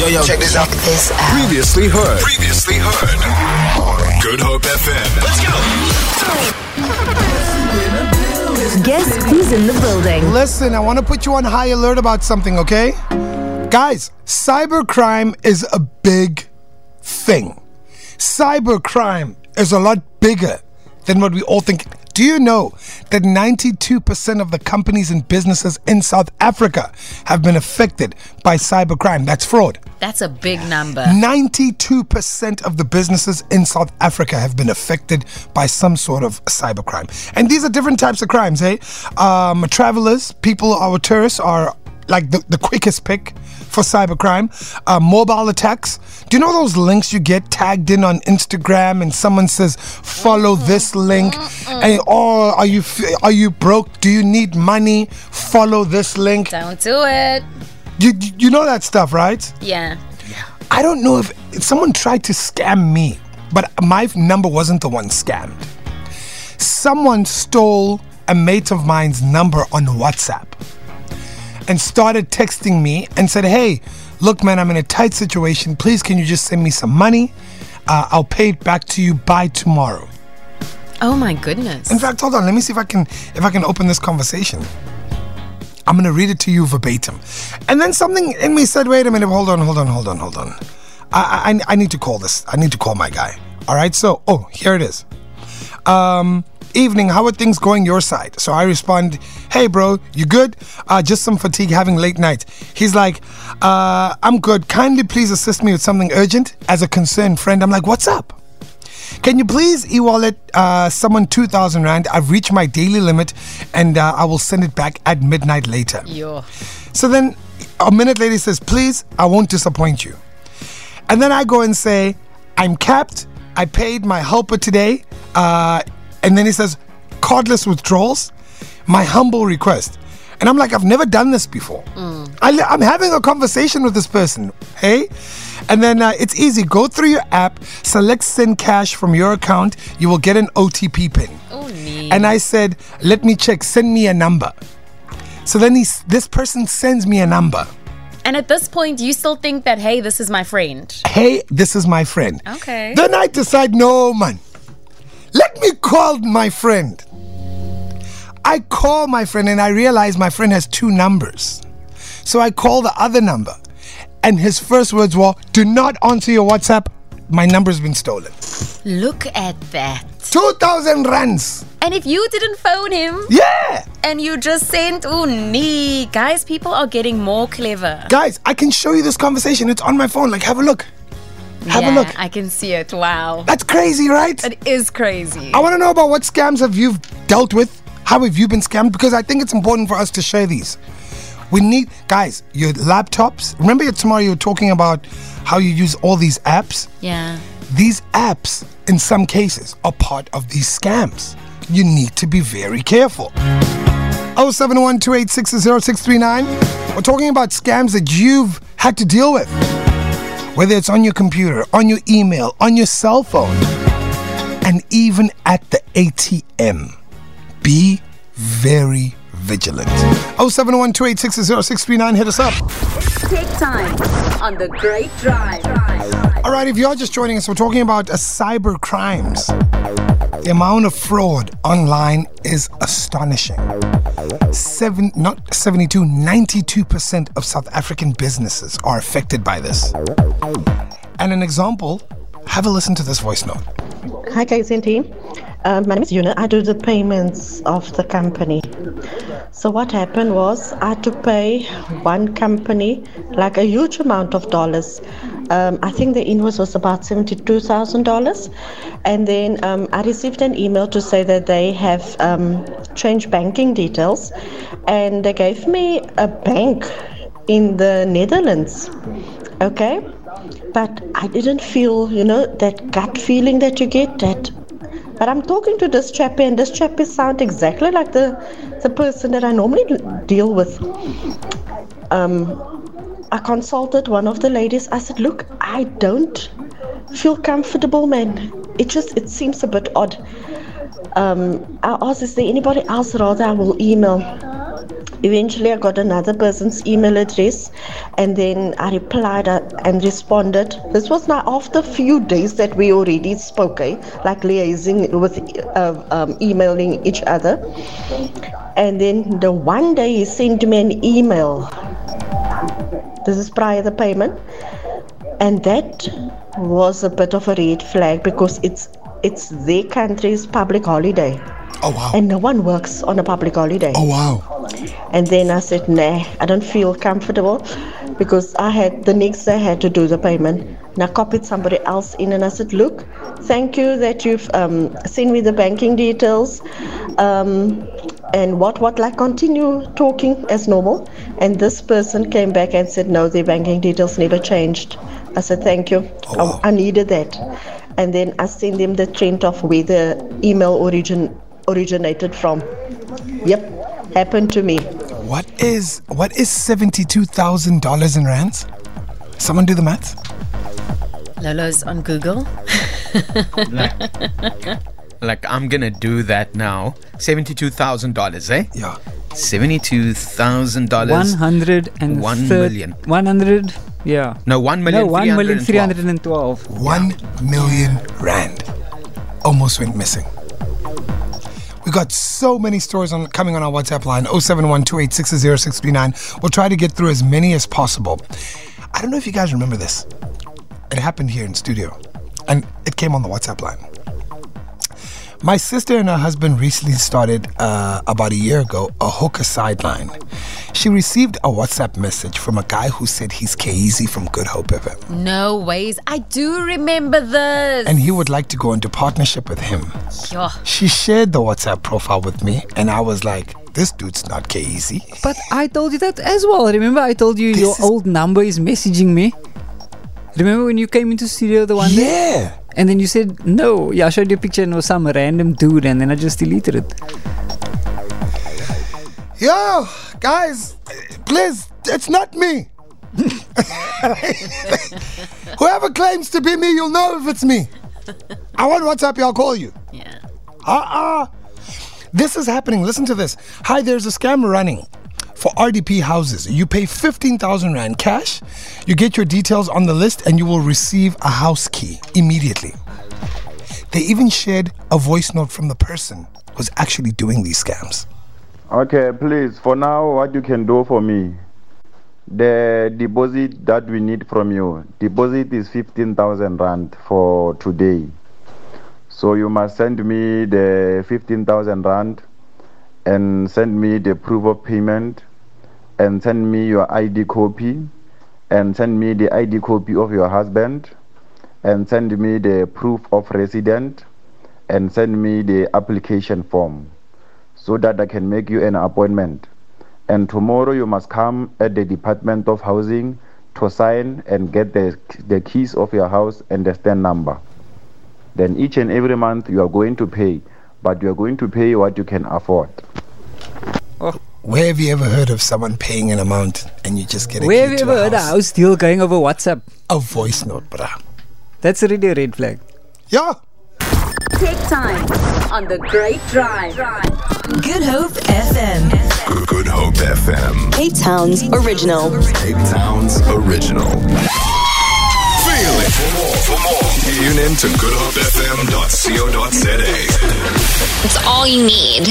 Yo, yo, check this out. This out. Previously heard. Previously heard. Good Hope FM. Let's go. Guess who's in the building? Listen, I want to put you on high alert about something, okay? Guys, cybercrime is a big thing. Cybercrime is a lot bigger than what we all think. Do you know that 92% of the companies and businesses in South Africa have been affected by cybercrime? That's fraud. That's a big number. 92% of the businesses in South Africa have been affected by some sort of cybercrime. And these are different types of crimes, hey? Um, travelers, people, our tourists are like the, the quickest pick for cybercrime. Uh, mobile attacks. Do you know those links you get tagged in on Instagram and someone says, follow this link? And, oh, are you, are you broke? Do you need money? Follow this link. Don't do it. You, you know that stuff, right? Yeah. Yeah. I don't know if, if someone tried to scam me, but my number wasn't the one scammed. Someone stole a mate of mine's number on WhatsApp and started texting me and said, Hey, look, man, I'm in a tight situation. Please, can you just send me some money? Uh, I'll pay it back to you by tomorrow. Oh my goodness. In fact, hold on. Let me see if I can if I can open this conversation. I'm gonna read it to you verbatim, and then something in me said, "Wait a minute, hold on, hold on, hold on, hold on. I I, I need to call this. I need to call my guy. All right. So, oh, here it is. Um, evening. How are things going your side? So I respond, Hey, bro, you good? Uh, just some fatigue, having late night. He's like, uh, I'm good. Kindly please assist me with something urgent. As a concerned friend, I'm like, What's up? Can you please e-wallet uh, someone 2,000 Rand? I've reached my daily limit and uh, I will send it back at midnight later. Yo. So then a minute later he says, Please, I won't disappoint you. And then I go and say, I'm capped. I paid my helper today. Uh, and then he says, Cardless withdrawals. My humble request. And I'm like, I've never done this before. I, am having a conversation with this person. Hey? And then uh, it's easy. Go through your app, select send cash from your account. You will get an OTP pin. Oh, neat. And I said, let me check, send me a number. So then he's, this person sends me a number. And at this point, you still think that, hey, this is my friend. Hey, this is my friend. Okay. Then I decide, no, man. Let me call my friend. I call my friend and I realize my friend has two numbers. So I call the other number. And his first words were, do not answer your WhatsApp. My number's been stolen. Look at that. 2,000 rands. And if you didn't phone him Yeah. and you just sent, oh, nee. Guys, people are getting more clever. Guys, I can show you this conversation. It's on my phone. Like, have a look. Have yeah, a look. I can see it. Wow. That's crazy, right? It is crazy. I want to know about what scams have you dealt with? How have you been scammed? Because I think it's important for us to share these. We need, guys, your laptops. Remember tomorrow you were talking about how you use all these apps? Yeah. These apps, in some cases, are part of these scams. You need to be very careful. 071 We're talking about scams that you've had to deal with. Whether it's on your computer, on your email, on your cell phone, and even at the ATM. Be very vigilant. 071 Hit us up. Take time on the Great Drive. All right, if you're just joining us, we're talking about uh, cyber crimes. The amount of fraud online is astonishing. Seven, not 72, 92% of South African businesses are affected by this. And an example, have a listen to this voice note. Hi, guys and team. Um, my name is Yuna. I do the payments of the company. So what happened was I had to pay one company like a huge amount of dollars. Um, I think the invoice was about seventy-two thousand dollars, and then um, I received an email to say that they have um, changed banking details, and they gave me a bank in the Netherlands. Okay, but I didn't feel, you know, that gut feeling that you get that. But I'm talking to this chappie, and this chappie sound exactly like the the person that I normally deal with. Um, I consulted one of the ladies. I said, "Look, I don't feel comfortable, man. It just it seems a bit odd." Um, I asked, "Is there anybody else rather I will email?" Eventually, I got another person's email address, and then I replied uh, and responded. This was now after a few days that we already spoke, eh? like liaising with, uh, um, emailing each other. And then the one day he sent me an email. This is prior the payment, and that was a bit of a red flag because it's it's their country's public holiday, Oh wow. and no one works on a public holiday. Oh wow. And then I said, nah, I don't feel comfortable because I had the next day I had to do the payment. And I copied somebody else in and I said, look, thank you that you've um, sent me the banking details. Um, and what, what, like continue talking as normal. And this person came back and said, no, the banking details never changed. I said, thank you. Oh, wow. I, I needed that. And then I sent them the trend of where the email origin originated from. Yep, happened to me. What is what is seventy-two thousand dollars in rands? Someone do the math. Lolo's on Google. Like I'm gonna do that now. Seventy-two thousand dollars, eh? Yeah. Seventy-two thousand One dollars. hundred and One thir- million. One hundred. Yeah. No, one million. No, one million three 312. hundred and twelve. One million rand. Almost went missing. We got so many stories on coming on our WhatsApp line 0712860639. We'll try to get through as many as possible. I don't know if you guys remember this. It happened here in studio, and it came on the WhatsApp line. My sister and her husband recently started, uh, about a year ago, a hookah sideline. She received a WhatsApp message from a guy who said he's Kyeezi from Good Hope FM. No ways. I do remember this. and he would like to go into partnership with him. Yeah. She shared the WhatsApp profile with me, and I was like, this dude's not Kyeezi. But I told you that as well. Remember, I told you This your is- old number is messaging me. Remember when you came into studio the one day? Yeah. And then you said no. Yeah, I showed you a picture and it was some random dude, and then I just deleted it. Yo, guys, please, it's not me. Whoever claims to be me, you'll know if it's me. I want WhatsApp, I'll call you. Yeah. Uh-uh. This is happening. Listen to this. Hi, there's a scam running for RDP houses. You pay 15,000 Rand cash, you get your details on the list, and you will receive a house key immediately. They even shared a voice note from the person who's actually doing these scams. Okay, please, for now, what you can do for me, the deposit that we need from you, deposit is 15,000 Rand for today. So you must send me the 15,000 Rand and send me the proof of payment and send me your ID copy and send me the ID copy of your husband and send me the proof of resident and send me the application form so that I can make you an appointment. And tomorrow you must come at the Department of Housing to sign and get the, the keys of your house and the stand number. Then each and every month you are going to pay, but you are going to pay what you can afford. Oh. Where have you ever heard of someone paying an amount and you just get a Where have you ever a heard a house? house deal going over WhatsApp? A voice note, bruh. That's already a red flag. Yeah. Take time on the Great Drive. Good Hope FM. Good Hope FM. Cape Town's original. Cape Town's original. Feel it. For more, for more, tune in to goodhopefm.co.za. It's all you need.